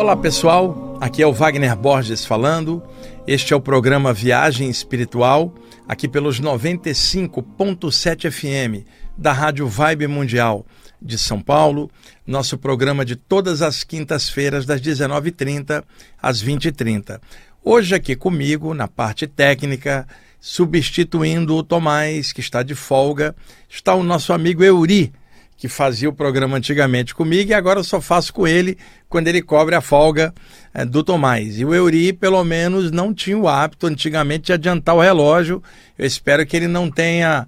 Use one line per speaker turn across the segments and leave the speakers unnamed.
Olá pessoal, aqui é o Wagner Borges falando. Este é o programa Viagem Espiritual, aqui pelos 95.7 FM da Rádio Vibe Mundial de São Paulo. Nosso programa de todas as quintas-feiras, das 19h30 às 20h30. Hoje, aqui comigo, na parte técnica, substituindo o Tomás, que está de folga, está o nosso amigo Euri que fazia o programa antigamente comigo e agora eu só faço com ele quando ele cobre a folga é, do Tomás. E o Euri, pelo menos, não tinha o hábito antigamente de adiantar o relógio. Eu espero que ele não tenha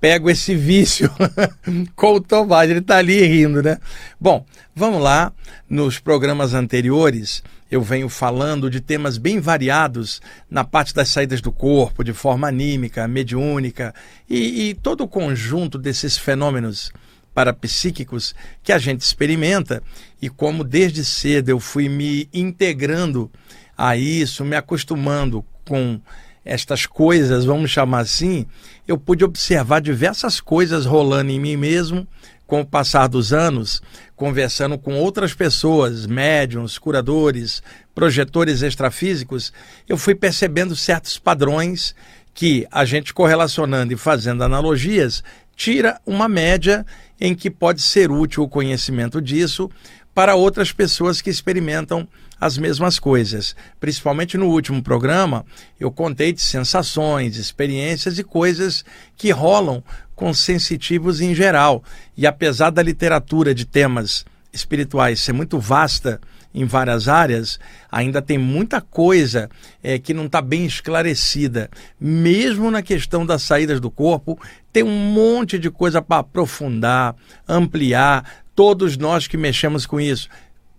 pego esse vício com o Tomás. Ele está ali rindo, né? Bom, vamos lá. Nos programas anteriores, eu venho falando de temas bem variados na parte das saídas do corpo, de forma anímica, mediúnica e, e todo o conjunto desses fenômenos parapsíquicos que a gente experimenta e como desde cedo eu fui me integrando a isso, me acostumando com estas coisas, vamos chamar assim, eu pude observar diversas coisas rolando em mim mesmo com o passar dos anos, conversando com outras pessoas, médiums, curadores, projetores extrafísicos, eu fui percebendo certos padrões que a gente correlacionando e fazendo analogias tira uma média em que pode ser útil o conhecimento disso para outras pessoas que experimentam as mesmas coisas. Principalmente no último programa, eu contei de sensações, experiências e coisas que rolam com sensitivos em geral. E apesar da literatura de temas espirituais ser muito vasta em várias áreas, ainda tem muita coisa é, que não está bem esclarecida. Mesmo na questão das saídas do corpo, tem um monte de coisa para aprofundar, ampliar. Todos nós que mexemos com isso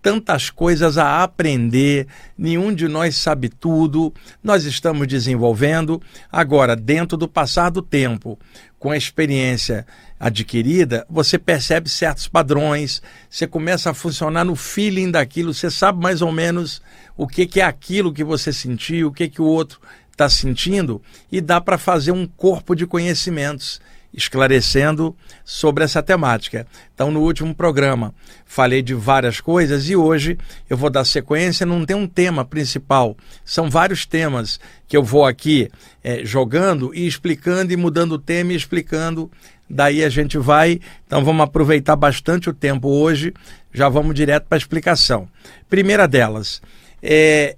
tantas coisas a aprender, nenhum de nós sabe tudo, nós estamos desenvolvendo. Agora, dentro do passar do tempo, com a experiência adquirida, você percebe certos padrões, você começa a funcionar no feeling daquilo, você sabe mais ou menos o que, que é aquilo que você sentiu, o que, que o outro está sentindo, e dá para fazer um corpo de conhecimentos esclarecendo sobre essa temática. Então, no último programa, falei de várias coisas e hoje eu vou dar sequência. Não tem um tema principal, são vários temas que eu vou aqui é, jogando e explicando e mudando o tema e explicando. Daí a gente vai. Então, vamos aproveitar bastante o tempo hoje. Já vamos direto para a explicação. Primeira delas, é,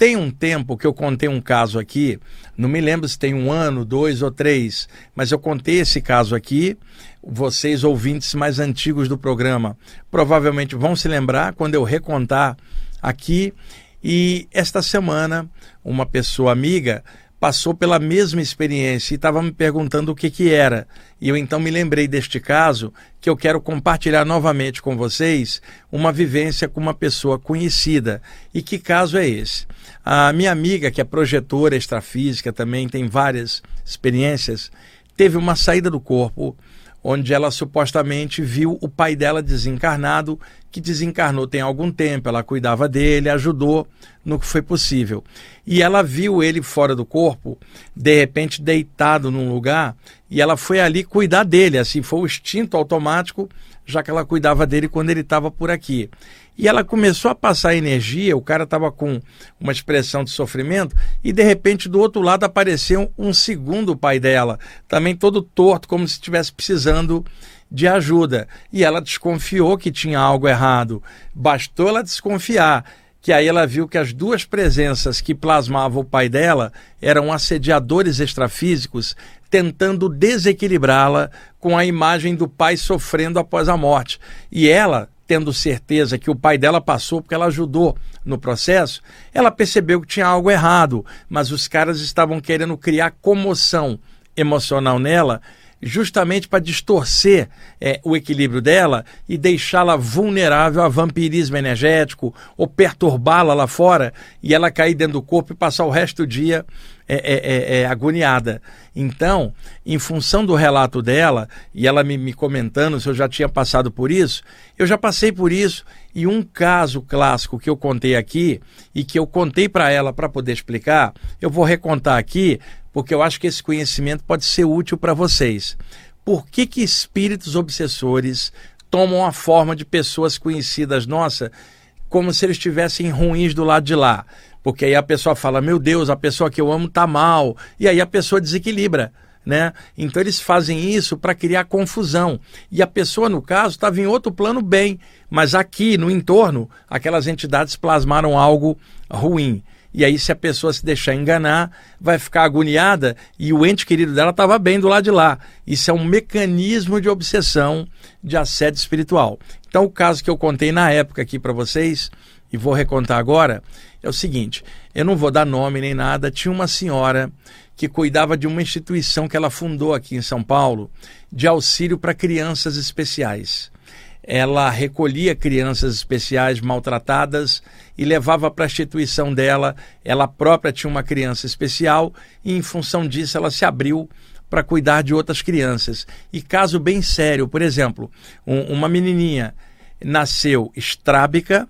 tem um tempo que eu contei um caso aqui, não me lembro se tem um ano, dois ou três, mas eu contei esse caso aqui. Vocês, ouvintes mais antigos do programa, provavelmente vão se lembrar quando eu recontar aqui. E esta semana, uma pessoa amiga passou pela mesma experiência e estava me perguntando o que, que era. E eu então me lembrei deste caso que eu quero compartilhar novamente com vocês uma vivência com uma pessoa conhecida. E que caso é esse? A minha amiga, que é projetora extrafísica, também tem várias experiências, teve uma saída do corpo onde ela supostamente viu o pai dela desencarnado, que desencarnou tem algum tempo, ela cuidava dele, ajudou no que foi possível. E ela viu ele fora do corpo, de repente deitado num lugar, e ela foi ali cuidar dele, assim, foi o instinto automático, já que ela cuidava dele quando ele estava por aqui. E ela começou a passar energia, o cara estava com uma expressão de sofrimento, e de repente do outro lado apareceu um segundo pai dela, também todo torto, como se estivesse precisando de ajuda. E ela desconfiou que tinha algo errado. Bastou ela desconfiar que aí ela viu que as duas presenças que plasmavam o pai dela eram assediadores extrafísicos tentando desequilibrá-la com a imagem do pai sofrendo após a morte. E ela, tendo certeza que o pai dela passou porque ela ajudou no processo, ela percebeu que tinha algo errado, mas os caras estavam querendo criar comoção emocional nela justamente para distorcer é, o equilíbrio dela e deixá-la vulnerável a vampirismo energético ou perturbá-la lá fora e ela cair dentro do corpo e passar o resto do dia é, é, é, é agoniada. Então, em função do relato dela, e ela me, me comentando se eu já tinha passado por isso, eu já passei por isso. E um caso clássico que eu contei aqui e que eu contei para ela para poder explicar, eu vou recontar aqui porque eu acho que esse conhecimento pode ser útil para vocês. Por que, que espíritos obsessores tomam a forma de pessoas conhecidas nossa como se eles estivessem ruins do lado de lá. Porque aí a pessoa fala: Meu Deus, a pessoa que eu amo tá mal. E aí a pessoa desequilibra. Né? Então eles fazem isso para criar confusão. E a pessoa, no caso, estava em outro plano bem, mas aqui no entorno, aquelas entidades plasmaram algo ruim. E aí, se a pessoa se deixar enganar, vai ficar agoniada e o ente querido dela estava bem do lado de lá. Isso é um mecanismo de obsessão de assédio espiritual. Então, o caso que eu contei na época aqui para vocês, e vou recontar agora, é o seguinte: eu não vou dar nome nem nada. Tinha uma senhora que cuidava de uma instituição que ela fundou aqui em São Paulo de auxílio para crianças especiais ela recolhia crianças especiais maltratadas e levava para a instituição dela. Ela própria tinha uma criança especial e, em função disso, ela se abriu para cuidar de outras crianças. E caso bem sério, por exemplo, um, uma menininha nasceu estrábica,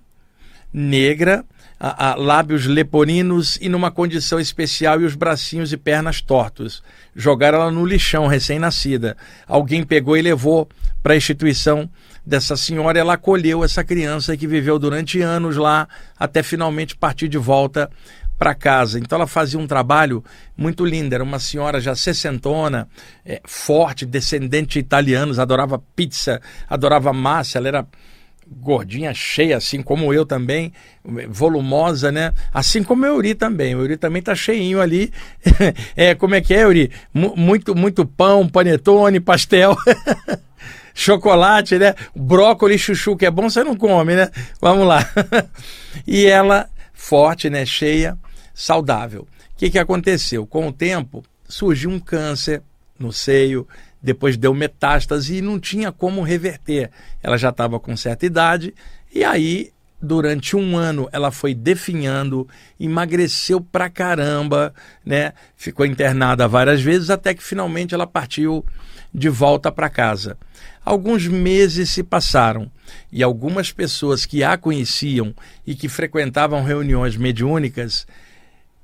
negra, a, a, lábios leporinos e numa condição especial e os bracinhos e pernas tortos. Jogaram ela no lixão, recém-nascida. Alguém pegou e levou para a instituição dessa senhora, ela acolheu essa criança que viveu durante anos lá, até finalmente partir de volta para casa. Então ela fazia um trabalho muito lindo. Era uma senhora já sessentona, é, forte, descendente de italianos, adorava pizza, adorava massa. Ela era gordinha, cheia, assim como eu também, volumosa, né? Assim como o Euri também. O Euri também tá cheinho ali. é, como é que é, Euri? M muito, muito pão, panetone, pastel. chocolate, né? Brócolis, chuchu, que é bom, você não come, né? Vamos lá. e ela, forte, né? Cheia, saudável. O que, que aconteceu? Com o tempo, surgiu um câncer no seio, depois deu metástase e não tinha como reverter. Ela já estava com certa idade e aí durante um ano ela foi definhando, emagreceu pra caramba, né? Ficou internada várias vezes até que finalmente ela partiu de volta para casa. Alguns meses se passaram e algumas pessoas que a conheciam e que frequentavam reuniões mediúnicas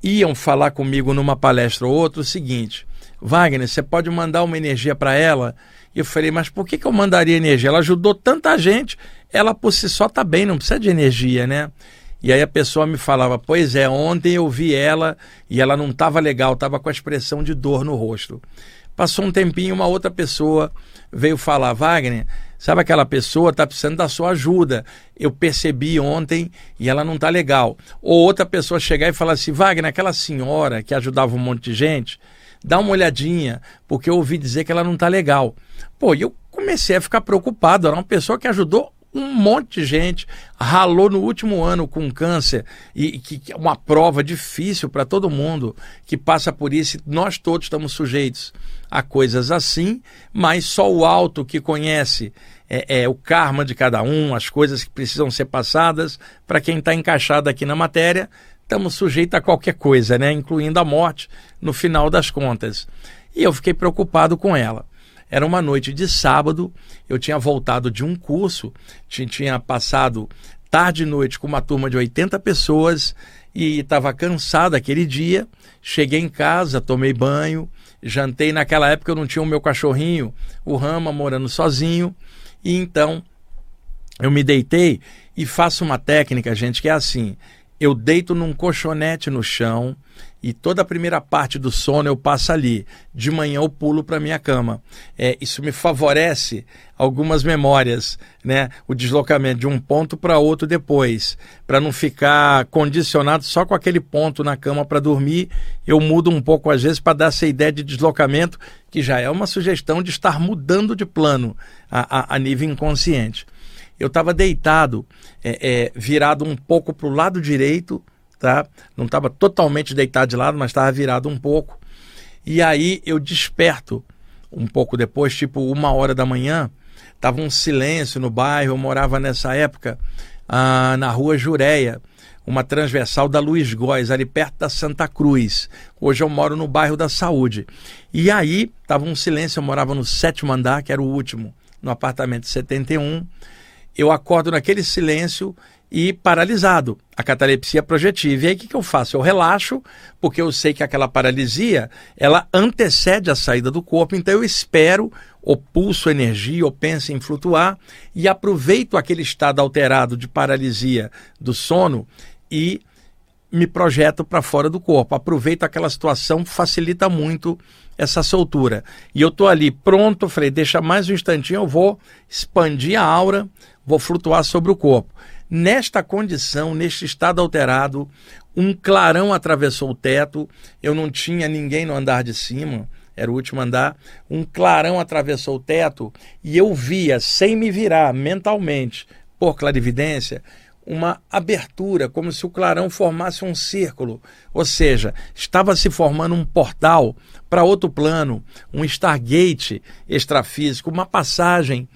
iam falar comigo numa palestra ou outra o seguinte: Wagner, você pode mandar uma energia para ela? Eu falei, mas por que, que eu mandaria energia? Ela ajudou tanta gente, ela por si só está bem, não precisa de energia, né? E aí a pessoa me falava, pois é, ontem eu vi ela e ela não estava legal, estava com a expressão de dor no rosto. Passou um tempinho, uma outra pessoa veio falar, Wagner, sabe aquela pessoa está precisando da sua ajuda. Eu percebi ontem e ela não está legal. Ou outra pessoa chegar e falar assim, Wagner, aquela senhora que ajudava um monte de gente, dá uma olhadinha, porque eu ouvi dizer que ela não está legal. Pô, eu comecei a ficar preocupado. Era uma pessoa que ajudou um monte de gente ralou no último ano com câncer e que é uma prova difícil para todo mundo que passa por isso. Nós todos estamos sujeitos a coisas assim, mas só o alto que conhece é, é o karma de cada um, as coisas que precisam ser passadas. Para quem está encaixado aqui na matéria, estamos sujeitos a qualquer coisa, né? incluindo a morte no final das contas. E eu fiquei preocupado com ela. Era uma noite de sábado, eu tinha voltado de um curso, tinha passado tarde e noite com uma turma de 80 pessoas e estava cansado aquele dia. Cheguei em casa, tomei banho, jantei. Naquela época eu não tinha o meu cachorrinho, o Rama, morando sozinho. E então eu me deitei e faço uma técnica, gente, que é assim: eu deito num colchonete no chão e toda a primeira parte do sono eu passo ali. De manhã eu pulo para minha cama. É, isso me favorece algumas memórias, né? O deslocamento de um ponto para outro depois, para não ficar condicionado só com aquele ponto na cama para dormir. Eu mudo um pouco às vezes para dar essa ideia de deslocamento, que já é uma sugestão de estar mudando de plano a, a, a nível inconsciente. Eu estava deitado, é, é, virado um pouco para o lado direito tá? Não estava totalmente deitado de lado, mas estava virado um pouco. E aí eu desperto um pouco depois, tipo uma hora da manhã, tava um silêncio no bairro. Eu morava nessa época ah, na rua Jureia, uma transversal da Luiz Góes, ali perto da Santa Cruz. Hoje eu moro no bairro da Saúde. E aí tava um silêncio. Eu morava no sétimo andar, que era o último, no apartamento 71. Eu acordo naquele silêncio e paralisado, a catalepsia projetiva. E aí o que, que eu faço? Eu relaxo, porque eu sei que aquela paralisia ela antecede a saída do corpo, então eu espero ou pulso energia, ou penso em flutuar, e aproveito aquele estado alterado de paralisia do sono e me projeto para fora do corpo. Aproveito aquela situação, facilita muito essa soltura. E eu estou ali pronto, falei, deixa mais um instantinho, eu vou expandir a aura, vou flutuar sobre o corpo. Nesta condição, neste estado alterado, um clarão atravessou o teto, eu não tinha ninguém no andar de cima, era o último andar. Um clarão atravessou o teto e eu via, sem me virar mentalmente, por clarividência, uma abertura, como se o clarão formasse um círculo, ou seja, estava se formando um portal para outro plano, um Stargate extrafísico, uma passagem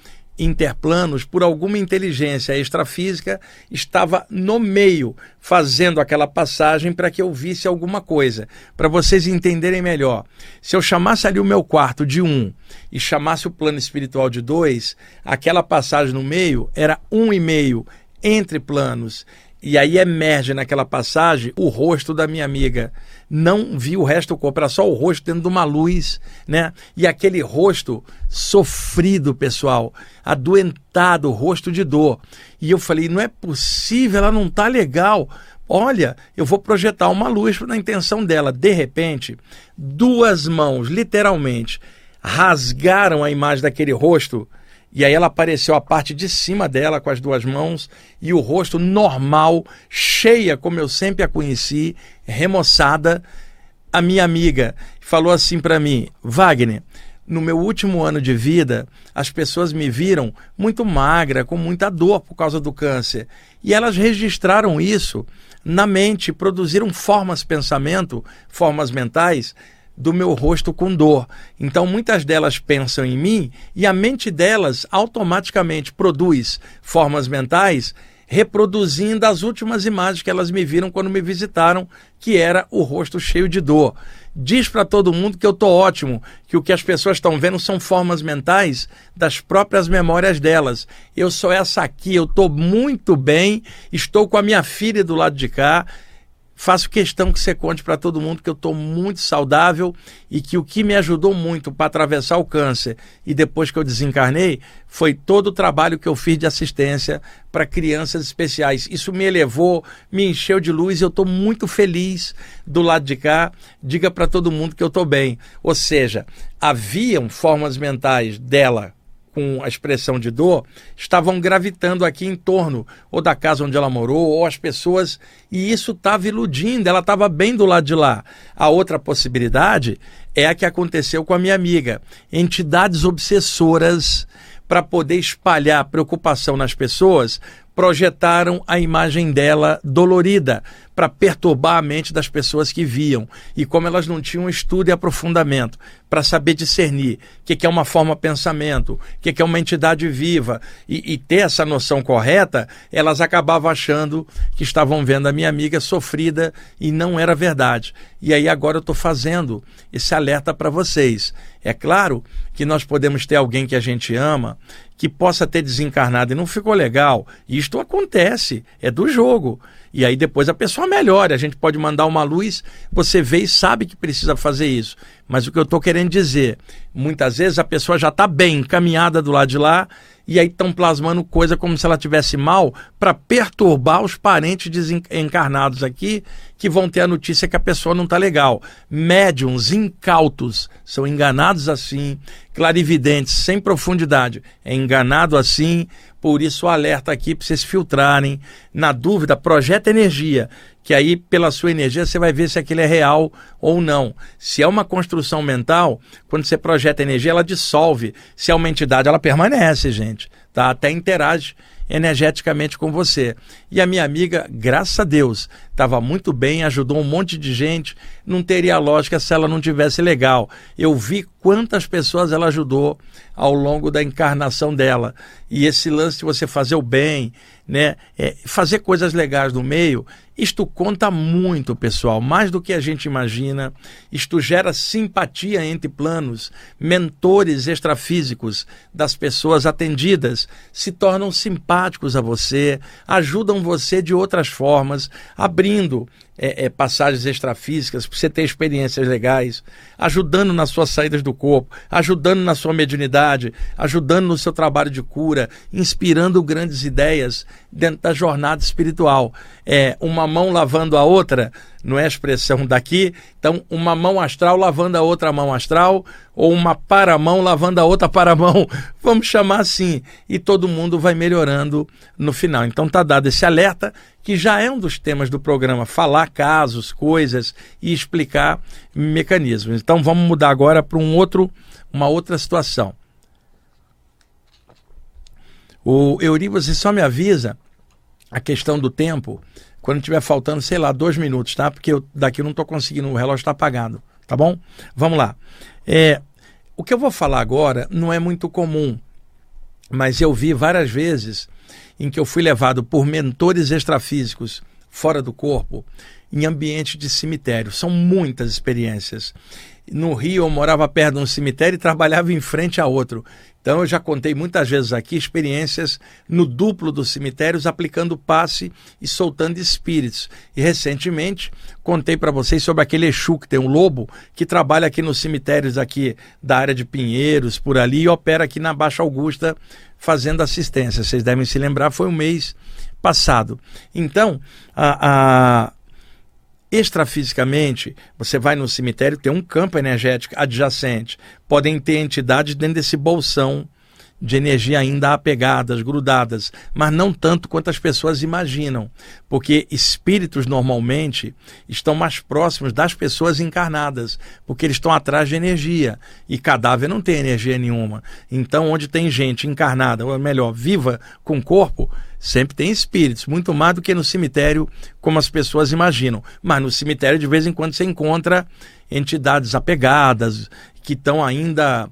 interplanos por alguma inteligência extrafísica estava no meio fazendo aquela passagem para que eu visse alguma coisa. Para vocês entenderem melhor, se eu chamasse ali o meu quarto de um e chamasse o plano espiritual de dois, aquela passagem no meio era um e meio entre planos. E aí emerge naquela passagem o rosto da minha amiga. Não vi o resto do corpo, era só o rosto dentro de uma luz, né? E aquele rosto sofrido, pessoal, adoentado, rosto de dor. E eu falei, não é possível, ela não tá legal. Olha, eu vou projetar uma luz na intenção dela. De repente, duas mãos, literalmente, rasgaram a imagem daquele rosto e aí ela apareceu a parte de cima dela com as duas mãos e o rosto normal, cheia como eu sempre a conheci, remoçada. A minha amiga falou assim para mim: "Wagner, no meu último ano de vida, as pessoas me viram muito magra, com muita dor por causa do câncer. E elas registraram isso na mente, produziram formas pensamento, formas mentais do meu rosto com dor. Então muitas delas pensam em mim e a mente delas automaticamente produz formas mentais reproduzindo as últimas imagens que elas me viram quando me visitaram, que era o rosto cheio de dor. Diz para todo mundo que eu tô ótimo, que o que as pessoas estão vendo são formas mentais das próprias memórias delas. Eu sou essa aqui, eu tô muito bem, estou com a minha filha do lado de cá Faço questão que você conte para todo mundo que eu estou muito saudável e que o que me ajudou muito para atravessar o câncer e depois que eu desencarnei foi todo o trabalho que eu fiz de assistência para crianças especiais. Isso me elevou, me encheu de luz e eu estou muito feliz do lado de cá. Diga para todo mundo que eu estou bem. Ou seja, haviam formas mentais dela com a expressão de dor estavam gravitando aqui em torno ou da casa onde ela morou ou as pessoas e isso estava iludindo, ela estava bem do lado de lá. A outra possibilidade é a que aconteceu com a minha amiga. Entidades obsessoras para poder espalhar preocupação nas pessoas, projetaram a imagem dela dolorida para perturbar a mente das pessoas que viam. E como elas não tinham estudo e aprofundamento para saber discernir o que, que, é uma forma pensamento, o que, que, é uma entidade viva e, e, ter essa noção correta, elas acabavam achando que estavam vendo a minha amiga sofrida e não era verdade. E aí agora eu estou fazendo esse alerta para vocês. É claro que nós podemos ter alguém que a gente ama que possa ter desencarnado e não ficou legal. Isto acontece, é do jogo. E aí depois a pessoa melhora. A gente pode mandar uma luz, você vê e sabe que precisa fazer isso. Mas o que eu estou querendo dizer, muitas vezes a pessoa já está bem encaminhada do lado de lá e aí estão plasmando coisa como se ela tivesse mal para perturbar os parentes desencarnados aqui que vão ter a notícia que a pessoa não está legal. Médiums incautos são enganados assim, clarividentes sem profundidade é enganado assim, por isso o alerta aqui para vocês filtrarem. Na dúvida, projeta energia, que aí pela sua energia você vai ver se aquilo é real ou não. Se é uma construção mental, quando você projeta energia, ela dissolve. Se é uma entidade, ela permanece, gente. Tá? Até interage energeticamente com você. E a minha amiga, graças a Deus, estava muito bem, ajudou um monte de gente. Não teria lógica se ela não tivesse legal. Eu vi quantas pessoas ela ajudou ao longo da encarnação dela. E esse lance de você fazer o bem, né, é, fazer coisas legais no meio, isto conta muito, pessoal, mais do que a gente imagina. Isto gera simpatia entre planos. Mentores extrafísicos das pessoas atendidas se tornam simpáticos a você, ajudam você de outras formas, abrindo é, é, passagens extrafísicas, para você ter experiências legais, ajudando nas suas saídas do corpo, ajudando na sua mediunidade, ajudando no seu trabalho de cura, inspirando grandes ideias dentro da jornada espiritual. É uma mão lavando a outra, não é expressão daqui. Então, uma mão astral lavando a outra mão astral, ou uma paramão lavando a outra paramão, vamos chamar assim. E todo mundo vai melhorando no final. Então, tá dado esse alerta, que já é um dos temas do programa, falar casos, coisas e explicar mecanismos. Então, vamos mudar agora para um outro, uma outra situação. O Euri, você só me avisa a questão do tempo quando tiver faltando, sei lá, dois minutos, tá? Porque eu daqui não estou conseguindo, o relógio está apagado, tá bom? Vamos lá. É, o que eu vou falar agora não é muito comum, mas eu vi várias vezes em que eu fui levado por mentores extrafísicos fora do corpo em ambiente de cemitério. São muitas experiências. No Rio, eu morava perto de um cemitério e trabalhava em frente a outro. Então, eu já contei muitas vezes aqui experiências no duplo dos cemitérios, aplicando passe e soltando espíritos. E recentemente, contei para vocês sobre aquele Exu que tem um lobo, que trabalha aqui nos cemitérios aqui da área de Pinheiros, por ali, e opera aqui na Baixa Augusta, fazendo assistência. Vocês devem se lembrar, foi um mês passado. Então, a, a extrafisicamente, você vai no cemitério, tem um campo energético adjacente. Podem ter entidades dentro desse bolsão de energia ainda apegadas, grudadas, mas não tanto quanto as pessoas imaginam, porque espíritos normalmente estão mais próximos das pessoas encarnadas, porque eles estão atrás de energia e cadáver não tem energia nenhuma. Então, onde tem gente encarnada, ou melhor, viva com corpo, sempre tem espíritos, muito mais do que no cemitério, como as pessoas imaginam. Mas no cemitério, de vez em quando, você encontra entidades apegadas que estão ainda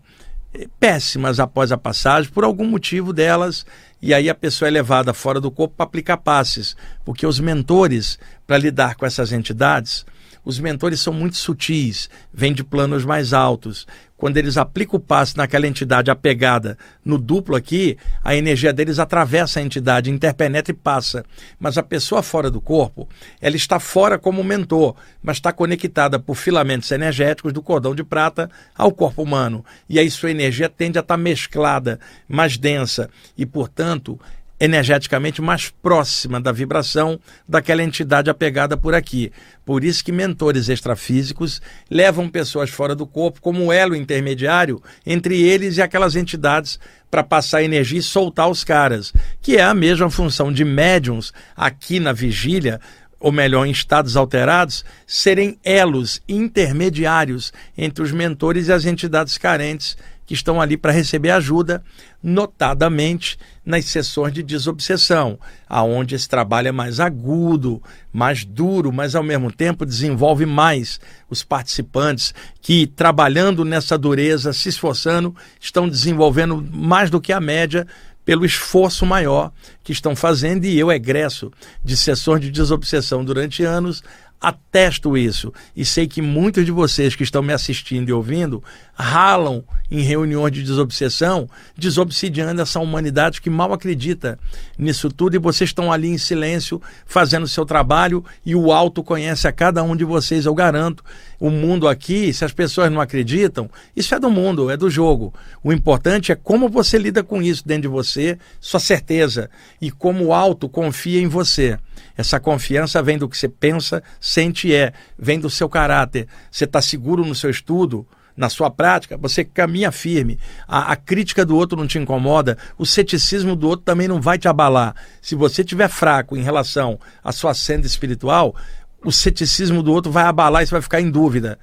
péssimas após a passagem, por algum motivo delas, e aí a pessoa é levada fora do corpo para aplicar passes, porque os mentores, para lidar com essas entidades, os mentores são muito sutis, vêm de planos mais altos. Quando eles aplicam o passe naquela entidade apegada no duplo aqui, a energia deles atravessa a entidade, interpenetra e passa. Mas a pessoa fora do corpo, ela está fora como mentor, mas está conectada por filamentos energéticos do cordão de prata ao corpo humano. E aí sua energia tende a estar mesclada, mais densa, e portanto energeticamente mais próxima da vibração daquela entidade apegada por aqui. Por isso que mentores extrafísicos levam pessoas fora do corpo como elo intermediário entre eles e aquelas entidades para passar energia e soltar os caras, que é a mesma função de médiums aqui na vigília, ou melhor, em estados alterados, serem elos intermediários entre os mentores e as entidades carentes que estão ali para receber ajuda, notadamente nas sessões de desobsessão, aonde esse trabalho é mais agudo, mais duro, mas ao mesmo tempo desenvolve mais os participantes que trabalhando nessa dureza, se esforçando, estão desenvolvendo mais do que a média pelo esforço maior que estão fazendo. E eu egresso de sessões de desobsessão durante anos atesto isso e sei que muitos de vocês que estão me assistindo e ouvindo ralam em reuniões de desobsessão, desobsidiando essa humanidade que mal acredita nisso tudo e vocês estão ali em silêncio fazendo seu trabalho e o alto conhece a cada um de vocês, eu garanto. O mundo aqui, se as pessoas não acreditam, isso é do mundo, é do jogo. O importante é como você lida com isso dentro de você, sua certeza e como o alto confia em você. Essa confiança vem do que você pensa, sente é, vem do seu caráter. Você está seguro no seu estudo, na sua prática, você caminha firme. A, a, crítica do outro não te incomoda, o ceticismo do outro também não vai te abalar. Se você estiver fraco em relação à sua senda espiritual, o ceticismo do outro vai abalar e você vai ficar em dúvida.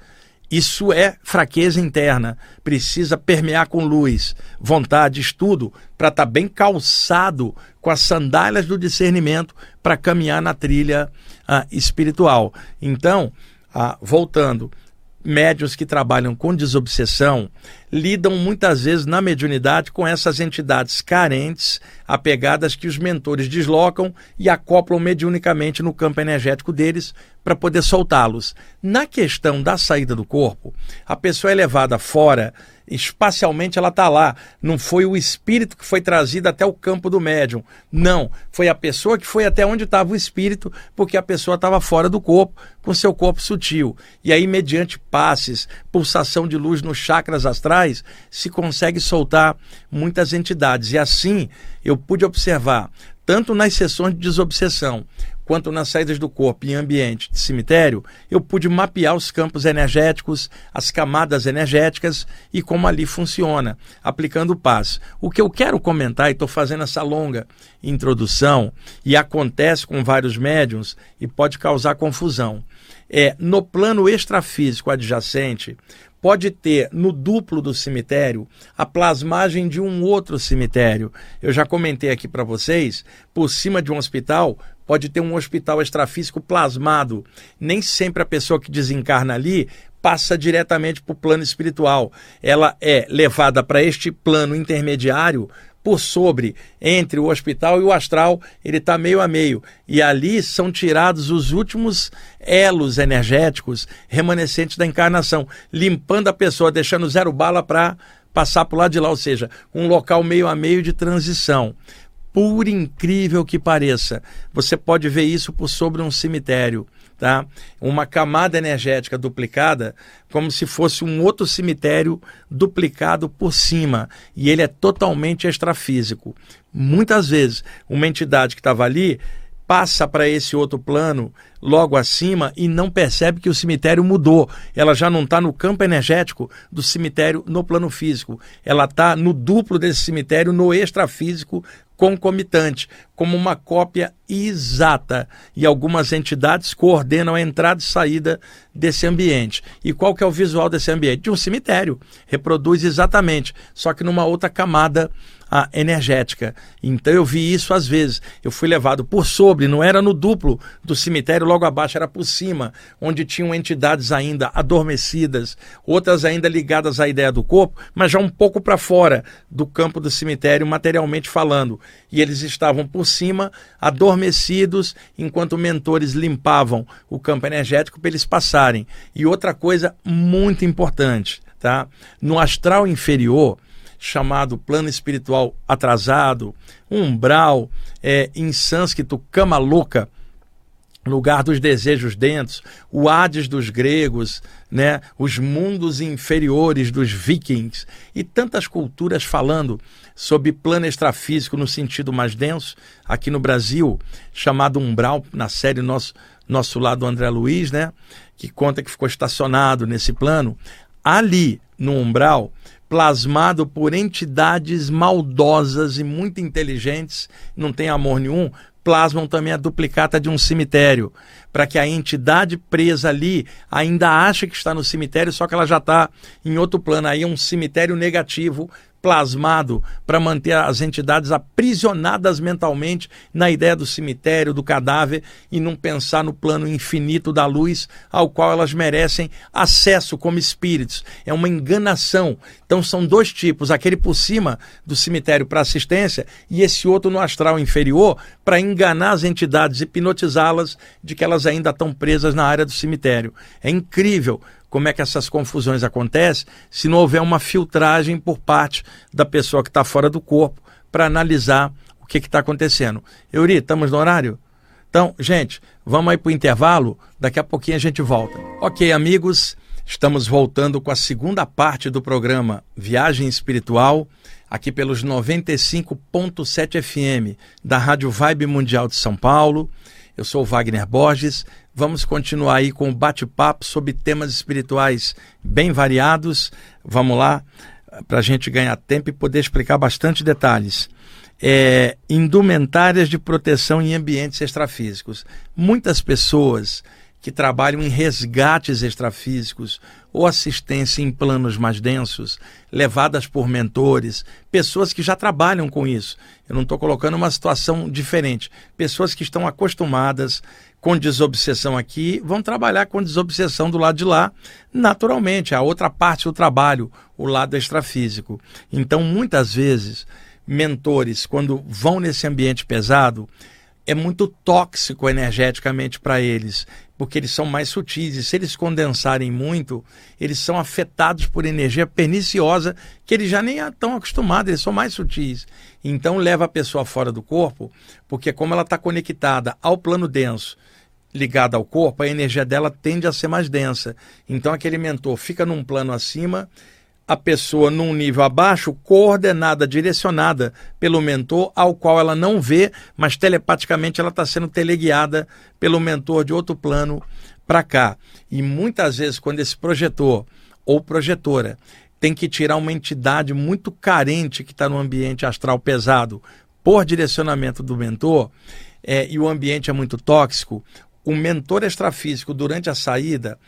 Isso é fraqueza interna. Precisa permear com luz, vontade, estudo, para estar tá bem calçado com as sandálias do discernimento para caminhar na trilha ah, espiritual. Então, ah, voltando, médios que trabalham com desobsessão lidam muitas vezes na mediunidade com essas entidades carentes, apegadas que os mentores deslocam e acoplam mediunicamente no campo energético deles para poder soltá-los. Na questão da saída do corpo, a pessoa é levada fora espacialmente ela está lá. Não foi o espírito que foi trazido até o campo do médium. Não. Foi a pessoa que foi até onde estava o espírito, porque a pessoa estava fora do corpo, com seu corpo sutil. E aí, mediante passes, pulsação de luz nos chakras astrais, se consegue soltar muitas entidades. E assim eu pude observar, tanto nas sessões de desobsessão quanto nas saídas do corpo em ambiente de cemitério, eu pude mapear os campos energéticos, as camadas energéticas e como ali funciona, aplicando paz. O que eu quero comentar, e estou fazendo essa longa introdução, e acontece com vários médiums e pode causar confusão, é no plano extrafísico adjacente, pode ter no duplo do cemitério a plasmagem de um outro cemitério. Eu já comentei aqui para vocês, por cima de um hospital pode ter um hospital extrafísico plasmado. Nem sempre a pessoa que desencarna ali passa diretamente para o plano espiritual. Ela é levada para este plano intermediário por sobre, entre o hospital e o astral, ele está meio a meio. E ali são tirados os últimos elos energéticos remanescentes da encarnação, limpando a pessoa, deixando zero bala para passar o lado de lá, ou seja, um local meio a meio de transição. Por incrível que pareça, você pode ver isso por sobre um cemitério tá? Uma camada energética duplicada, como se fosse um outro cemitério duplicado por cima, e ele é totalmente extrafísico. Muitas vezes, uma entidade que estava ali passa para esse outro plano logo acima e não percebe que o cemitério mudou. Ela já não está no campo energético do cemitério no plano físico. Ela está no duplo desse cemitério, no extrafísico, concomitante, como uma cópia exata. E algumas entidades coordenam a entrada e saída desse ambiente. E qual que é o visual desse ambiente? De um cemitério. Reproduz exatamente, só que numa outra camada a energética. Então eu vi isso às vezes. Eu fui levado por sobre, não era no duplo do cemitério, logo abaixo era por cima, onde tinham entidades ainda adormecidas, outras ainda ligadas à ideia do corpo, mas já um pouco para fora do campo do cemitério, materialmente falando. E eles estavam por cima, adormecidos, enquanto mentores limpavam o campo energético para eles passarem. E outra coisa muito importante, tá? No astral inferior, chamado plano espiritual atrasado, umbral, é, em sânscrito, cama louca, lugar dos desejos densos, o Hades dos gregos, né, os mundos inferiores dos vikings e tantas culturas falando sobre plano extrafísico no sentido mais denso, aqui no Brasil, chamado umbral, na série nosso nosso lado André Luiz, né, que conta que ficou estacionado nesse plano, ali no umbral plasmado por entidades maldosas e muito inteligentes, não tem amor nenhum, plasmam também a duplicata de um cemitério, para que a entidade presa ali ainda ache que está no cemitério, só que ela já está em outro plano. Aí é um cemitério negativo plasmado para manter as entidades aprisionadas mentalmente na ideia do cemitério, do cadáver e não pensar no plano infinito da luz ao qual elas merecem acesso como espíritos. É uma enganação. Então são dois tipos, aquele por cima do cemitério para assistência e esse outro no astral inferior para enganar as entidades, hipnotizá-las de que elas ainda estão presas na área do cemitério. É incrível como é que essas confusões acontecem se não houver uma filtragem por parte da pessoa que está fora do corpo para analisar o que está acontecendo. Euri, estamos no horário? Então, gente, vamos aí para o intervalo, daqui a pouquinho a gente volta. Ok, amigos, estamos voltando com a segunda parte do programa Viagem Espiritual, aqui pelos 95.7 FM da Rádio Vibe Mundial de São Paulo. Eu sou Wagner Borges. Vamos continuar aí com o bate-papo sobre temas espirituais bem variados. Vamos lá, para a gente ganhar tempo e poder explicar bastante detalhes. É, indumentárias de proteção em ambientes extrafísicos. Muitas pessoas que trabalham em resgates extrafísicos ou assistência em planos mais densos, levadas por mentores, pessoas que já trabalham com isso. Eu não estou colocando uma situação diferente. Pessoas que estão acostumadas com desobsessão aqui vão trabalhar com desobsessão do lado de lá, naturalmente, a outra parte do trabalho, o lado extrafísico. Então, muitas vezes, mentores, quando vão nesse ambiente pesado, é muito tóxico energeticamente para eles, porque eles são mais sutis. E se eles condensarem muito, eles são afetados por energia perniciosa que eles já nem estão acostumados, eles são mais sutis. Então leva a pessoa fora do corpo, porque como ela está conectada ao plano denso, ligada ao corpo, a energia dela tende a ser mais densa. Então aquele mentor fica num plano acima a pessoa num nível abaixo, coordenada, direcionada pelo mentor, ao qual ela não vê, mas telepaticamente ela está sendo teleguiada pelo mentor de outro plano para cá. E muitas vezes, quando esse projetor ou projetora tem que tirar uma entidade muito carente que está no ambiente astral pesado por direcionamento do mentor, é, e o ambiente é muito tóxico, o mentor extrafísico, durante a saída,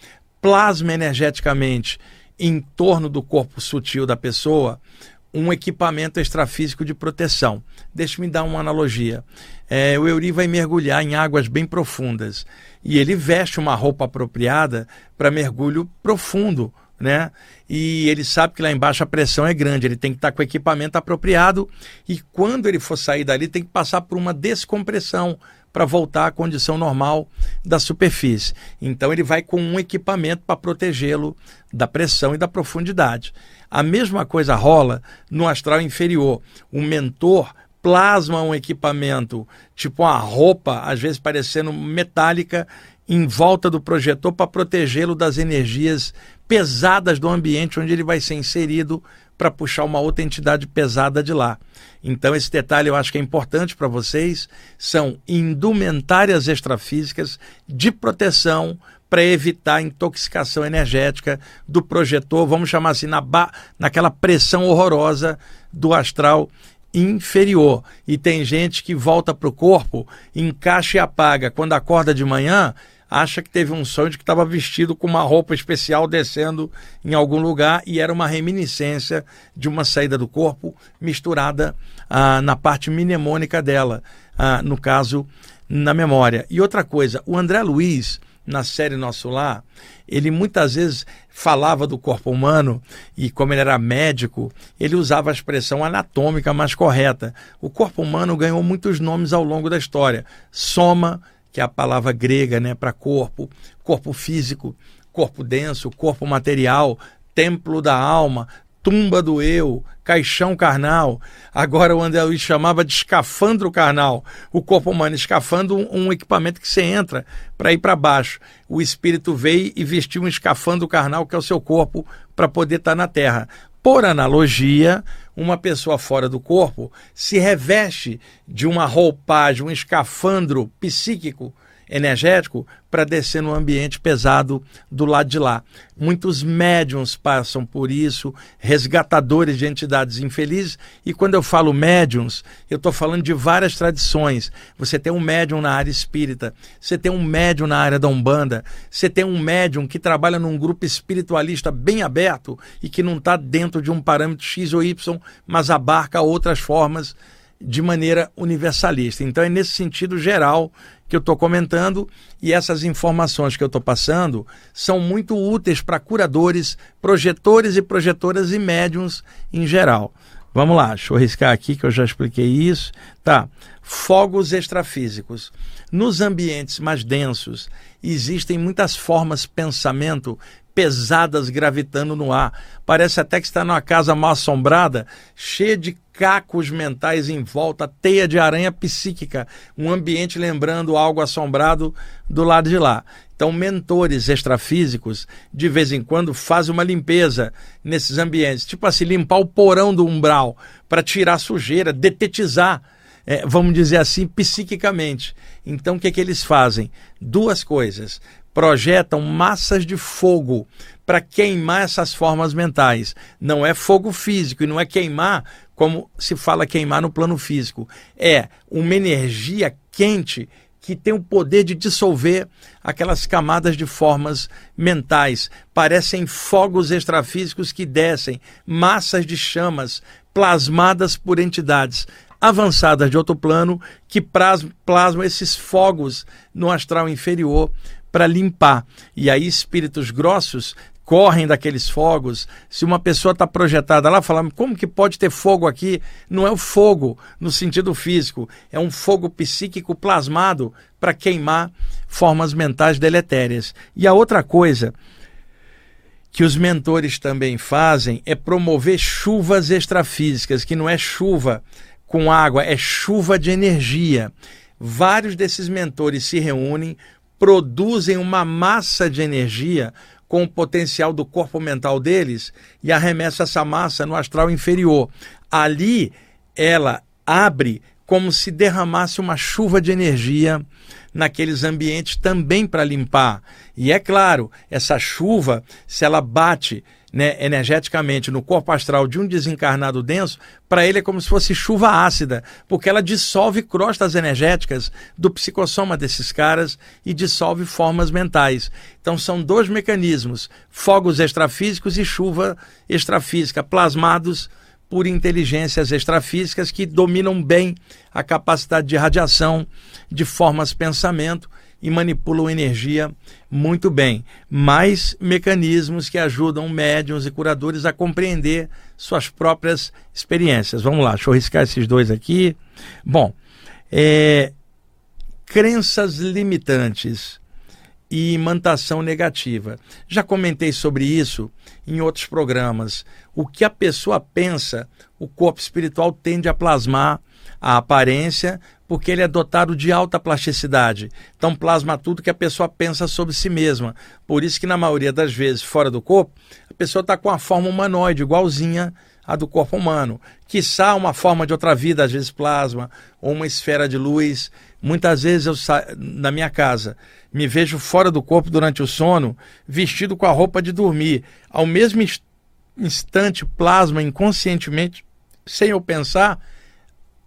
plasma energeticamente em torno do corpo sutil da pessoa um equipamento extrafísico de proteção. Deixe-me dar uma analogia. É, o Euri vai mergulhar em águas bem profundas e ele veste uma roupa apropriada para mergulho profundo, né? E ele sabe que lá embaixo a pressão é grande, ele tem que estar com o equipamento apropriado e quando ele for sair dali tem que passar por uma descompressão para voltar à condição normal da superfície. Então ele vai com um equipamento para protegê-lo da pressão e da profundidade. A mesma coisa rola no astral inferior. O mentor plasma um equipamento, tipo uma roupa, às vezes parecendo metálica, em volta do projetor para protegê-lo das energias pesadas do ambiente onde ele vai ser inserido para puxar uma outra entidade pesada de lá. Então, esse detalhe eu acho que é importante para vocês. São indumentárias extrafísicas de proteção para evitar intoxicação energética do projetor, vamos chamar assim, na ba naquela pressão horrorosa do astral inferior. E tem gente que volta para o corpo, encaixa e apaga. Quando acorda de manhã, acha que teve um sonho de que estava vestido com uma roupa especial descendo em algum lugar e era uma reminiscência de uma saída do corpo misturada ah, na parte mnemônica dela, ah, no caso, na memória. E outra coisa, o André Luiz, na série Nosso Lar, ele muitas vezes falava do corpo humano e, como ele era médico, ele usava a expressão anatômica mais correta. O corpo humano ganhou muitos nomes ao longo da história. Soma, que é a palavra grega né, para corpo, corpo físico, corpo denso, corpo material, templo da alma, tumba do eu, caixão carnal. Agora o André Luiz chamava de escafandro carnal. O corpo humano, escafandro, um, um equipamento que você entra para ir para baixo. O espírito veio e vestiu um escafandro carnal, que é o seu corpo, para poder estar tá na terra. Por analogia, uma pessoa fora do corpo se reveste de uma roupagem, um escafandro psíquico energético para descer no ambiente pesado do lado de lá. Muitos médiums passam por isso, resgatadores de entidades infelizes, e quando eu falo médiums, eu estou falando de várias tradições. Você tem um médium na área espírita, você tem um médium na área da Umbanda, você tem um médium que trabalha num grupo espiritualista bem aberto e que não está dentro de um parâmetro X ou Y, mas abarca outras formas de maneira universalista. Então é nesse sentido geral que eu estou comentando e essas informações que eu estou passando são muito úteis para curadores, projetores e projetoras e médiums em geral. Vamos lá, deixa eu riscar aqui que eu já expliquei isso. Tá. Fogos extrafísicos. Nos ambientes mais densos, existem muitas formas de pensamento pesadas gravitando no ar. Parece até que está numa casa mal assombrada, cheia de cacos mentais em volta, teia de aranha psíquica, um ambiente lembrando algo assombrado do lado de lá. Então, mentores extrafísicos, de vez em quando, fazem uma limpeza nesses ambientes, tipo assim, limpar o porão do umbral para tirar sujeira, detetizar é, vamos dizer assim, psiquicamente. Então, o que, é que eles fazem? Duas coisas projetam massas de fogo para queimar essas formas mentais. Não é fogo físico e não é queimar como se fala queimar no plano físico. É uma energia quente que tem o poder de dissolver aquelas camadas de formas mentais. Parecem fogos extrafísicos que descem, massas de chamas plasmadas por entidades avançadas de outro plano que plasmam esses fogos no astral inferior para limpar. E aí espíritos grossos correm daqueles fogos. Se uma pessoa está projetada lá, fala, como que pode ter fogo aqui? Não é o fogo no sentido físico, é um fogo psíquico plasmado para queimar formas mentais deletérias. E a outra coisa que os mentores também fazem é promover chuvas extrafísicas, que não é chuva com água, é chuva de energia. Vários desses mentores se reúnem, produzem uma massa de energia com o potencial do corpo mental deles e arremessa essa massa no astral inferior. Ali ela abre como se derramasse uma chuva de energia naqueles ambientes também para limpar. E é claro, essa chuva, se ela bate né, energeticamente no corpo astral de um desencarnado denso, para ele é como se fosse chuva ácida, porque ela dissolve crostas energéticas do psicossoma desses caras e dissolve formas mentais. Então são dois mecanismos, fogos extrafísicos e chuva extrafísica, plasmados por inteligências extrafísicas que dominam bem a capacidade de radiação de formas pensamento e manipulam energia muito bem. Mais mecanismos que ajudam médiums e curadores a compreender suas próprias experiências. Vamos lá, deixa eu riscar esses dois aqui. Bom, é, crenças limitantes e imantação negativa. Já comentei sobre isso em outros programas. O que a pessoa pensa, o corpo espiritual tende a plasmar a aparência, porque ele é dotado de alta plasticidade. Então plasma tudo que a pessoa pensa sobre si mesma. Por isso que na maioria das vezes, fora do corpo, a pessoa está com a forma humanoide, igualzinha à do corpo humano. Quiçá uma forma de outra vida, às vezes plasma, ou uma esfera de luz. Muitas vezes eu na minha casa me vejo fora do corpo durante o sono, vestido com a roupa de dormir. Ao mesmo instante plasma inconscientemente, sem eu pensar,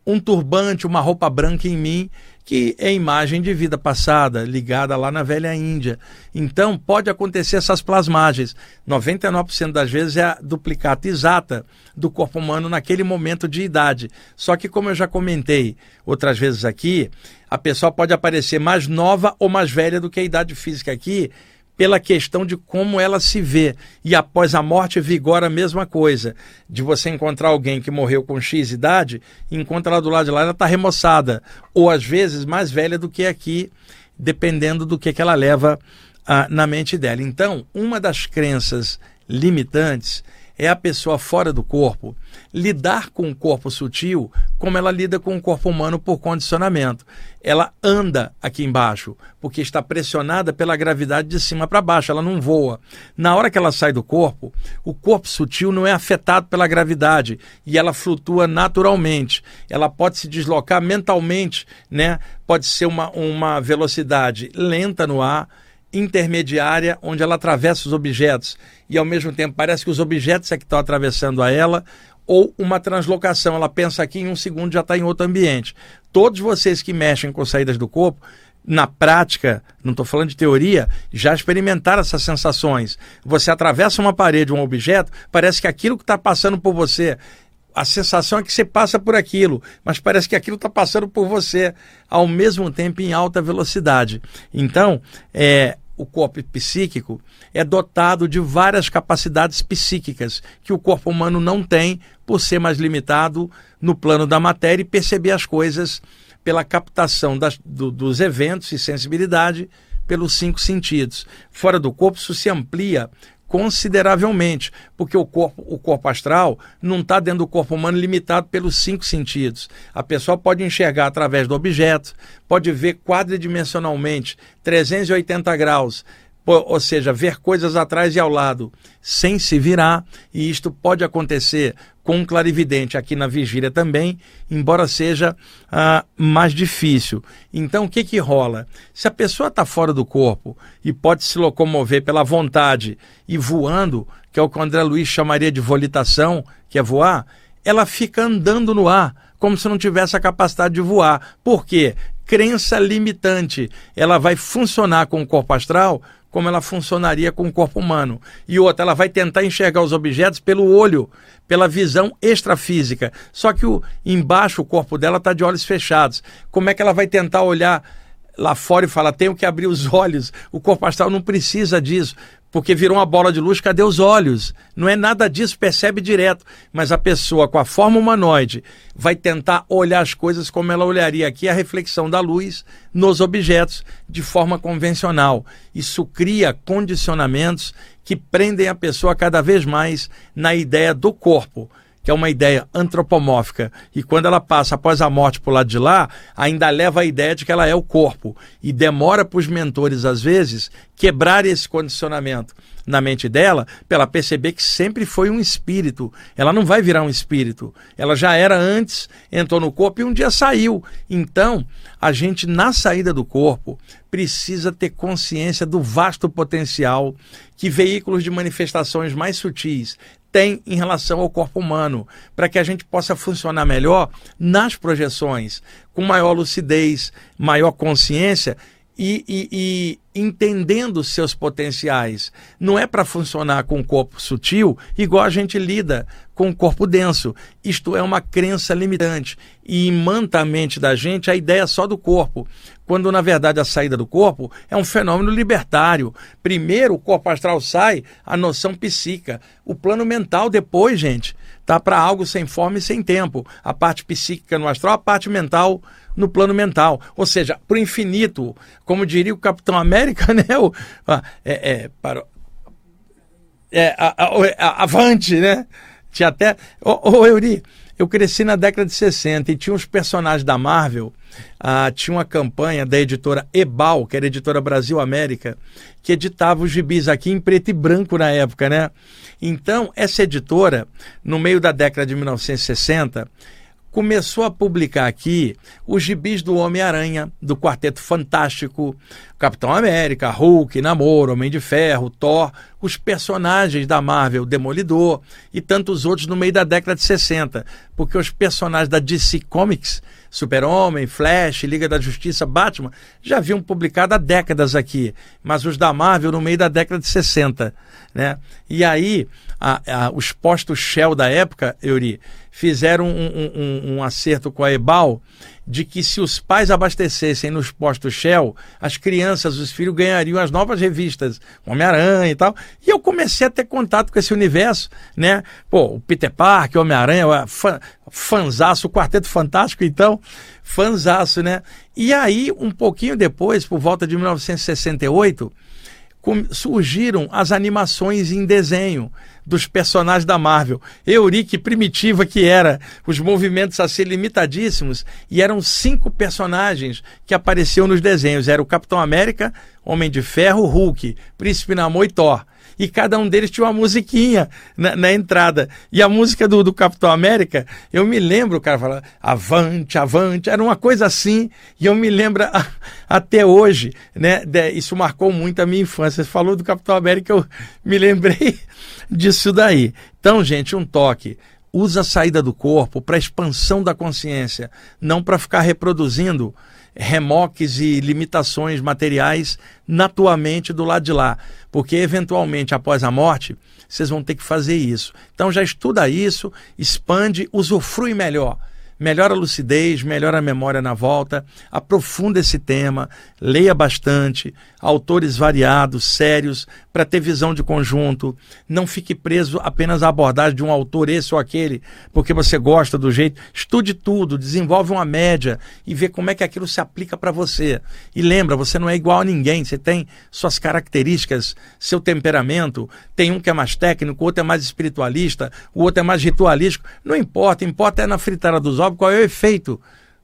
um turbante, uma roupa branca em mim, que é imagem de vida passada, ligada lá na velha Índia. Então, pode acontecer essas plasmagens. 99% das vezes é a duplicata exata do corpo humano naquele momento de idade. Só que, como eu já comentei outras vezes aqui, a pessoa pode aparecer mais nova ou mais velha do que a idade física aqui, pela questão de como ela se vê. E após a morte vigora a mesma coisa. De você encontrar alguém que morreu com X idade, encontra lá do lado de lá, ela está remoçada. Ou às vezes mais velha do que aqui, dependendo do que, que ela leva ah, na mente dela. Então, uma das crenças limitantes é a pessoa fora do corpo lidar com o corpo sutil como ela lida com o corpo humano por condicionamento. Ela anda aqui embaixo, porque está pressionada pela gravidade de cima para baixo, ela não voa. Na hora que ela sai do corpo, o corpo sutil não é afetado pela gravidade e ela flutua naturalmente. Ela pode se deslocar mentalmente, né? Pode ser uma, uma velocidade lenta no ar intermediária onde ela atravessa os objetos e ao mesmo tempo parece que os objetos é que estão atravessando a ela ou uma translocação. Ela pensa aqui em um segundo já está em outro ambiente. Todos vocês que mexem com saídas do corpo, na prática, não estou falando de teoria, já experimentaram essas sensações. Você atravessa uma parede, um objeto, parece que aquilo que está passando por você a sensação é que você passa por aquilo, mas parece que aquilo está passando por você ao mesmo tempo em alta velocidade. Então, é, o corpo psíquico é dotado de várias capacidades psíquicas que o corpo humano não tem por ser mais limitado no plano da matéria e perceber as coisas pela captação das, do, dos eventos e sensibilidade pelos cinco sentidos. Fora do corpo, isso se amplia consideravelmente, porque o corpo, o corpo astral não está dentro do corpo humano limitado pelos cinco sentidos. A pessoa pode enxergar através do objeto, pode ver quadridimensionalmente 380 graus, ou seja, ver coisas atrás e ao lado sem se virar, e isto pode acontecer com um clarividente aqui na vigília também, embora seja ah, mais difícil. Então, o que, que rola? Se a pessoa está fora do corpo e pode se locomover pela vontade e voando, que é o que o André Luiz chamaria de volitação, que é voar, ela fica andando no ar, como se não tivesse a capacidade de voar. Por quê? crença limitante. Ela vai funcionar com o corpo astral como ela funcionaria com o corpo humano. E outra, ela vai tentar enxergar os objetos pelo olho, pela visão extrafísica. Só que o, embaixo o corpo dela está de olhos fechados. Como é que ela vai tentar olhar lá fora e falar, tenho que abrir os olhos? O corpo astral não precisa disso porque virou uma bola de luz, cadê os olhos? Não é nada disso, percebe direto. Mas a pessoa com a forma humanoide vai tentar olhar as coisas como ela olharia aqui a reflexão da luz nos objetos de forma convencional. Isso cria condicionamentos que prendem a pessoa cada vez mais na ideia do corpo que é uma ideia antropomórfica, e quando ela passa após a morte para o lado de lá, ainda leva a ideia de que ela é o corpo. E demora para os mentores, às vezes, quebrar esse condicionamento na mente dela, para ela perceber que sempre foi um espírito. Ela não vai virar um espírito. Ela já era antes, entrou no corpo e um dia saiu. Então, a gente, na saída do corpo, precisa ter consciência do vasto potencial que veículos de manifestações mais sutis tem em relação ao corpo humano, para que a gente possa funcionar melhor nas projeções, com maior lucidez, maior consciência e, e, entendendo seus potenciais. Não é para funcionar com o corpo sutil igual a gente lida com o corpo denso. Isto é uma crença limitante e imanta a mente da gente a ideia só do corpo, quando na verdade a saída do corpo é um fenômeno libertário. Primeiro o corpo astral sai, a noção psíquica, o plano mental depois, gente, tá para algo sem forma e sem tempo. A parte psíquica no astral, a parte mental no plano mental. Ou seja, para o infinito, como diria o Capitão América, né? O, é, é, para, é, a, a, a, avante, né? Tinha até. Ô, ô Euri, eu cresci na década de 60 e tinha uns personagens da Marvel. Ah, tinha uma campanha da editora Ebal, que era editora Brasil América, que editava os gibis aqui em preto e branco na época, né? Então, essa editora, no meio da década de 1960, começou a publicar aqui os gibis do Homem-Aranha, do Quarteto Fantástico, Capitão América, Hulk, Namor, Homem de Ferro, Thor, os personagens da Marvel, Demolidor e tantos outros no meio da década de 60, porque os personagens da DC Comics, Super-Homem, Flash, Liga da Justiça, Batman, já haviam publicado há décadas aqui, mas os da Marvel no meio da década de 60, né? E aí, a, a, os postos Shell da época, Euri, fizeram um, um, um, acerto com a Ebal de que se os pais abastecessem nos postos Shell, as crianças, os filhos ganhariam as novas revistas, Homem-Aranha e tal. E eu comecei a ter contato com esse universo, né? Pô, o Peter Parker, Homem-Aranha, fã, fanzaço, o Quarteto Fantástico, então, fanzaço, né? E aí, um pouquinho depois, por volta de 1968, surgiram as animações em desenho dos personagens da Marvel. Eurique primitiva que era, os movimentos assim limitadíssimos, e eram cinco personagens que apareciam nos desenhos. Era o Capitão América, Homem de Ferro, Hulk, Príncipe Namor e Thor e cada um deles tinha uma musiquinha na, na entrada. E a música do, do, Capitão América, eu me lembro, o cara falava, avante, avante, era uma coisa assim, e eu me lembro a, até hoje, né? De, isso marcou muito a minha infância. Você falou do Capitão América, eu me lembrei disso daí. Então, gente, um toque usa a saída do corpo para expansão da consciência, não para ficar reproduzindo remoques e limitações materiais na tua mente do lado de lá, porque eventualmente após a morte vocês vão ter que fazer isso. Então já estuda isso, expande, usufrui melhor melhora a lucidez, melhora a memória na volta, aprofunda esse tema, leia bastante, autores variados, sérios, para ter visão de conjunto. Não fique preso apenas à abordagem de um autor, esse ou aquele, porque você gosta do jeito. Estude tudo, desenvolve uma média e vê como é que aquilo se aplica para você. E lembra, você não é igual a ninguém, você tem suas características, seu temperamento. Tem um que é mais técnico, o outro é mais espiritualista, o outro é mais ritualístico. Não importa, importa é na fritada dos ovos qual é o efeito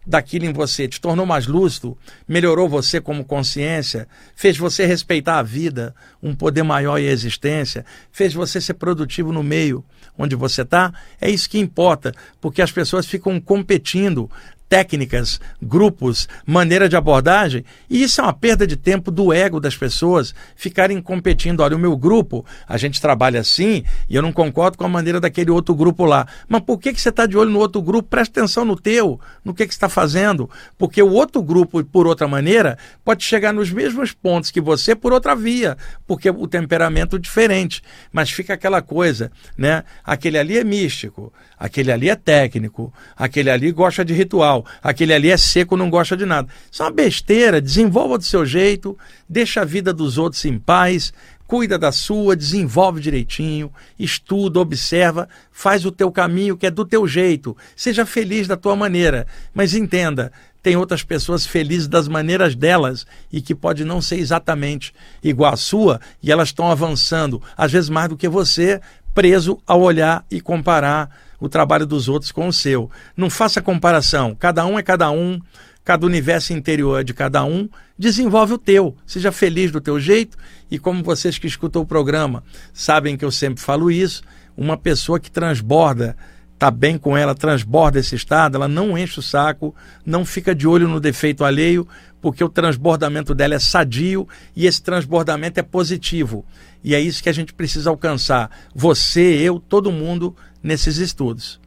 daquilo em você, te tornou mais lúcido, melhorou você como consciência, fez você respeitar a vida, um poder maior e a existência, fez você ser produtivo no meio onde você está. É isso que importa, porque as pessoas ficam competindo técnicas, grupos, maneira de abordagem, e isso é uma perda de tempo do ego das pessoas ficarem competindo. Olha, o meu grupo, a gente trabalha assim, e eu não concordo com a maneira daquele outro grupo lá. Mas por que, que você está de olho no outro grupo? Presta atenção no teu, no que, que está fazendo, porque o outro grupo, por outra maneira, pode chegar nos mesmos pontos que você por outra via, porque o temperamento é diferente. Mas fica aquela coisa, né? Aquele ali é místico, aquele ali é técnico, aquele ali gosta de ritual, aquele ali é seco, não gosta de nada. Isso é uma besteira, desenvolva do seu jeito, deixa a vida dos outros em paz, cuida da sua, desenvolve direitinho, estuda, observa, faz o teu caminho que é do teu jeito. Seja feliz da tua maneira, mas entenda, tem outras pessoas felizes das maneiras delas e que pode não ser exatamente igual à sua e elas estão avançando, às vezes mais do que você, preso a olhar e comparar o trabalho dos outros com o seu. Não faça comparação. Cada um é cada um, cada universo interior é de cada um. Desenvolve o teu. Seja feliz do teu jeito. E como vocês que escutam o programa sabem que eu sempre falo isso, uma pessoa que transborda está bem com ela, transborda esse estado, ela não enche o saco, não fica de olho no defeito alheio, porque o transbordamento dela é sadio e esse transbordamento é positivo. E é isso que a gente precisa alcançar. Você, eu, todo mundo nesses estudos.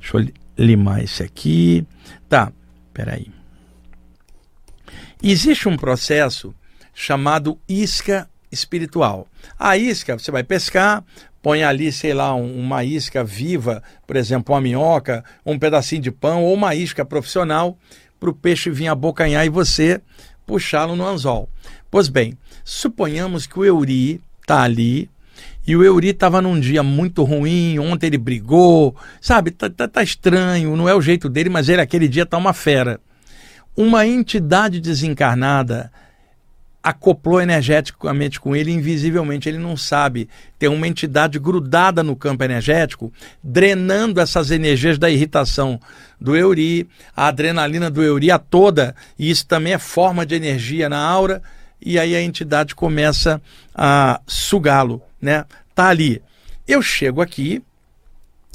Deixa eu limar esse aqui. Tá, peraí. Existe um processo chamado isca espiritual. A isca, você vai pescar, põe ali, sei lá, uma isca viva, por exemplo, uma minhoca, um pedacinho de pão ou uma isca profissional para o peixe vir abocanhar e você puxá-lo no anzol. Pois bem, suponhamos que o Euri está ali e o Euri estava num dia muito ruim, ontem ele brigou, sabe, tá, tá, tá, estranho, não é o jeito dele, mas ele aquele dia tá uma fera. Uma entidade desencarnada acoplou energeticamente com ele, invisivelmente, ele não sabe. Tem uma entidade grudada no campo energético, drenando essas energias da irritação do Euri, a adrenalina do Euri a toda, e isso também é forma de energia na aura, e aí a entidade começa a sugá-lo, né? Tá ali. Eu chego aqui,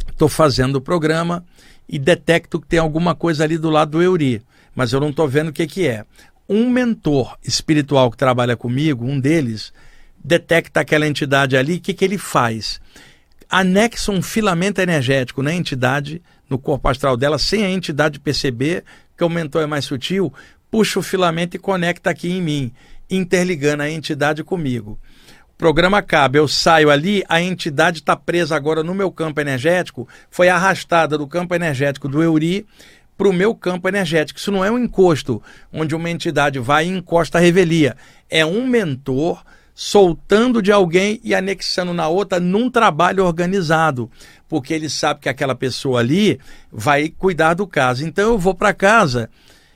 estou fazendo o programa e detecto que tem alguma coisa ali do lado do Euri, mas eu não estou vendo o que, que é um mentor espiritual que trabalha comigo, um deles, detecta aquela entidade ali, o que, que ele faz? Anexa um filamento energético na entidade, no corpo astral dela, sem a entidade perceber que o mentor é mais sutil, puxa o filamento e conecta aqui em mim, interligando a entidade comigo. O programa acaba, eu saio ali, a entidade está presa agora no meu campo energético, foi arrastada do campo energético do Euri para o meu campo energético. Isso não é um encosto, onde uma entidade vai e encosta a revelia. É um mentor soltando de alguém e anexando na outra num trabalho organizado, porque ele sabe que aquela pessoa ali vai cuidar do caso. Então eu vou para casa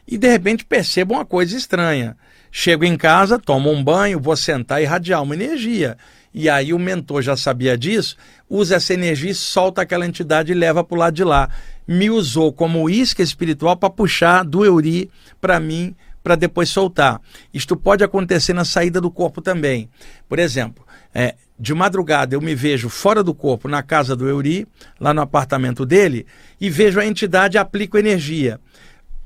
e de repente percebo uma coisa estranha. Chego em casa, tomo um banho, vou sentar e irradiar uma energia. E aí o mentor já sabia disso, usa essa energia e solta aquela entidade e leva para o lado de lá me usou como isca espiritual para puxar do Euri para mim, para depois soltar. Isto pode acontecer na saída do corpo também. Por exemplo, é, de madrugada eu me vejo fora do corpo, na casa do Euri, lá no apartamento dele, e vejo a entidade e aplico energia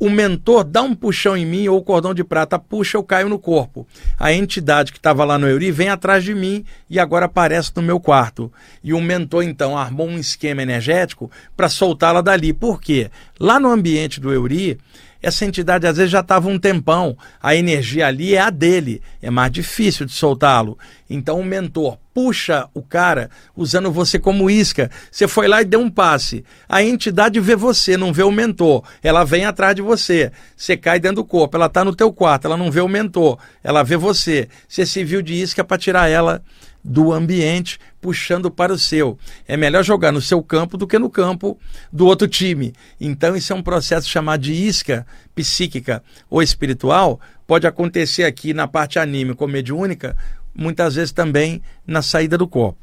o mentor dá um puxão em mim ou o cordão de prata puxa, eu caio no corpo. A entidade que estava lá no Euri vem atrás de mim e agora aparece no meu quarto. E o mentor então armou um esquema energético para soltá-la dali. Por quê? Lá no ambiente do Euri, essa entidade às vezes já estava um tempão, a energia ali é a dele, é mais difícil de soltá-lo. Então o mentor puxa o cara usando você como isca. Você foi lá e deu um passe. A entidade vê você, não vê o mentor. Ela vem atrás de você. Você cai dentro do corpo, ela está no teu quarto, ela não vê o mentor, ela vê você. Você se viu de isca para tirar ela do ambiente puxando para o seu. É melhor jogar no seu campo do que no campo do outro time. Então, isso é um processo chamado de isca psíquica ou espiritual. Pode acontecer aqui na parte anímica ou mediúnica, muitas vezes também na saída do corpo.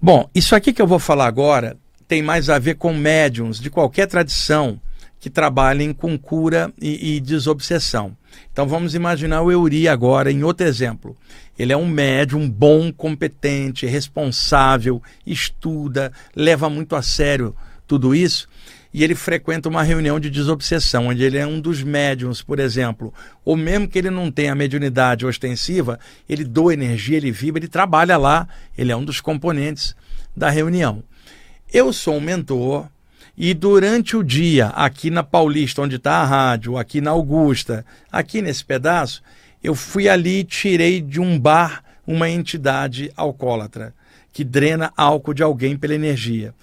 Bom, isso aqui que eu vou falar agora tem mais a ver com médiums de qualquer tradição que trabalhem com cura e, e desobsessão. Então vamos imaginar o Euri agora em outro exemplo. Ele é um médium bom, competente, responsável, estuda, leva muito a sério tudo isso, e ele frequenta uma reunião de desobsessão, onde ele é um dos médiums, por exemplo, ou mesmo que ele não tenha mediunidade ostensiva, ele doa energia, ele vibra, ele trabalha lá, ele é um dos componentes da reunião. Eu sou um mentor e durante o dia, aqui na Paulista, onde está a rádio, aqui na Augusta, aqui nesse pedaço, eu fui ali e tirei de um bar uma entidade alcoólatra que drena álcool de alguém pela energia.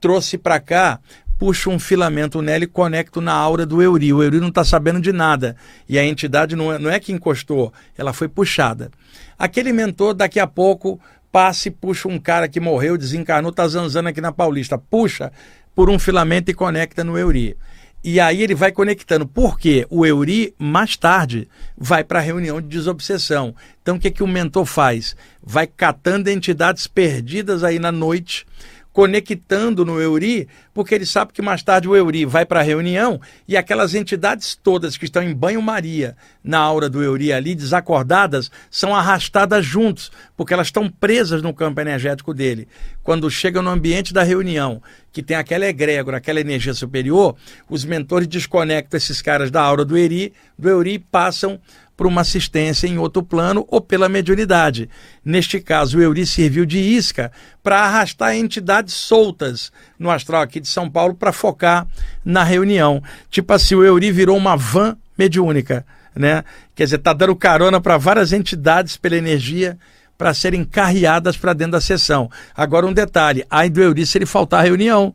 Trouxe para cá puxo um filamento nela e conecto na aura do Euri. O Euri não está sabendo de nada. E a entidade não é, não é que encostou, ela foi puxada. Aquele mentor, daqui a pouco, passa e puxa um cara que morreu, desencarnou, está zanzando aqui na Paulista. Puxa por um filamento e conecta no Euri. E aí ele vai conectando. Por quê? O Euri, mais tarde, vai para a reunião de desobsessão. Então, o que, que o mentor faz? Vai catando entidades perdidas aí na noite conectando no Euri, porque ele sabe que mais tarde o Euri vai para a reunião e aquelas entidades todas que estão em banho-maria na aura do Euri ali, desacordadas, são arrastadas juntos, porque elas estão presas no campo energético dele. Quando chegam no ambiente da reunião, que tem aquela egrégora, aquela energia superior, os mentores desconectam esses caras da aura do Euri, do Euri passam por uma assistência em outro plano ou pela mediunidade. Neste caso, o Euri serviu de isca para arrastar entidades soltas no astral aqui de São Paulo para focar na reunião. Tipo assim, o Euri virou uma van mediúnica, né? Quer dizer, está dando carona para várias entidades pela energia para serem carreadas para dentro da sessão. Agora um detalhe, aí do Euri se ele faltar a reunião,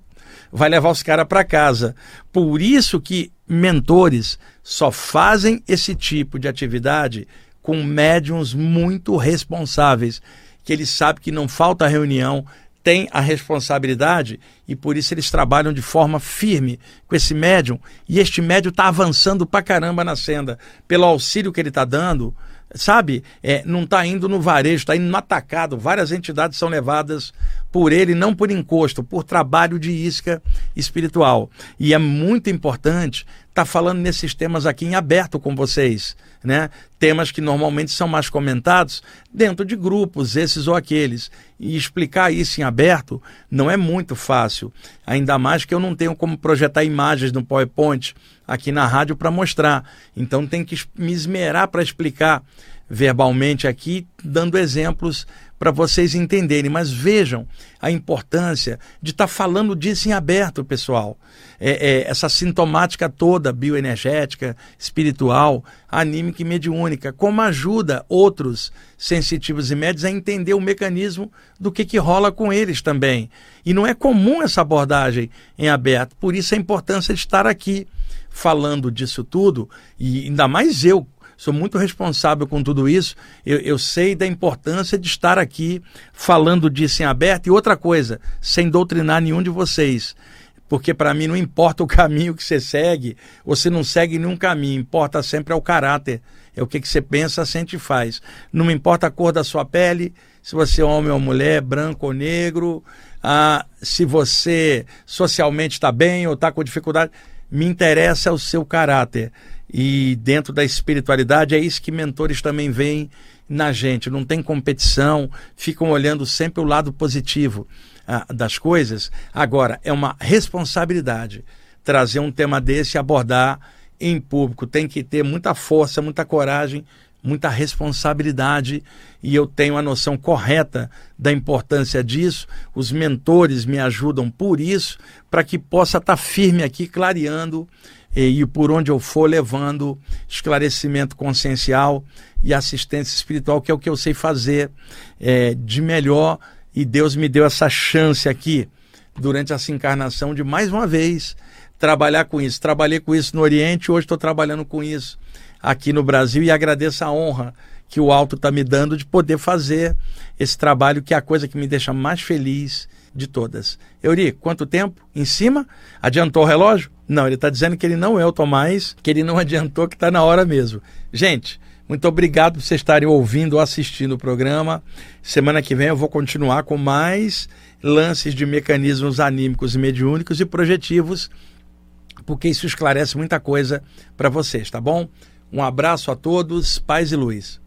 vai levar os caras para casa. Por isso que mentores só fazem esse tipo de atividade com médiums muito responsáveis, que eles sabem que não falta reunião, tem a responsabilidade e por isso eles trabalham de forma firme com esse médium. E este médium está avançando pra caramba na senda. Pelo auxílio que ele está dando, sabe? É, não está indo no varejo, está indo no atacado. Várias entidades são levadas por ele, não por encosto, por trabalho de isca espiritual. E é muito importante estar tá falando nesses temas aqui em aberto com vocês, né? Temas que normalmente são mais comentados dentro de grupos, esses ou aqueles. E explicar isso em aberto não é muito fácil, ainda mais que eu não tenho como projetar imagens no PowerPoint aqui na rádio para mostrar. Então tem que me esmerar para explicar verbalmente aqui, dando exemplos para vocês entenderem. Mas vejam a importância de estar tá falando disso em aberto, pessoal. É, é, essa sintomática toda, bioenergética, espiritual, anímica e mediúnica, como ajuda outros sensitivos e médios a entender o mecanismo do que, que rola com eles também. E não é comum essa abordagem em aberto, por isso a importância de estar aqui falando disso tudo, e ainda mais eu, sou muito responsável com tudo isso. Eu, eu, sei da importância de estar aqui falando disso em aberto. E outra coisa, sem doutrinar nenhum de vocês. Porque para mim não importa o caminho que você segue, ou se não segue nenhum caminho, importa sempre é o caráter. É o que, que você pensa, sente e faz. Não me importa a cor da sua pele, se você é homem ou mulher, branco ou negro, ah, se você socialmente está bem ou está com dificuldade me interessa o seu caráter. E dentro da espiritualidade é isso que mentores também veem na gente. Não tem competição, ficam olhando sempre o lado positivo ah, das coisas. Agora, é uma responsabilidade trazer um tema desse e abordar em público. Tem que ter muita força, muita coragem muita responsabilidade e eu tenho a noção correta da importância disso. Os mentores me ajudam por isso, para que possa estar firme aqui, clareando e por onde eu for levando esclarecimento consciencial e assistência espiritual, que é o que eu sei fazer é, de melhor. E Deus me deu essa chance aqui, durante essa encarnação, de mais uma vez trabalhar com isso. Trabalhei com isso no Oriente, hoje estou trabalhando com isso aqui no Brasil e agradeço a honra que o Alto está me dando de poder fazer esse trabalho, que é a coisa que me deixa mais feliz de todas. Euri, quanto tempo? Em cima? Adiantou o relógio? Não, ele está dizendo que ele não é o Tomás, que ele não adiantou, que está na hora mesmo. Gente, muito obrigado por vocês estarem ouvindo ou assistindo o programa. Semana que vem eu vou continuar com mais lances de mecanismos anímicos e mediúnicos e projetivos, porque isso esclarece muita coisa para vocês, tá bom? Um abraço a todos, paz e luz.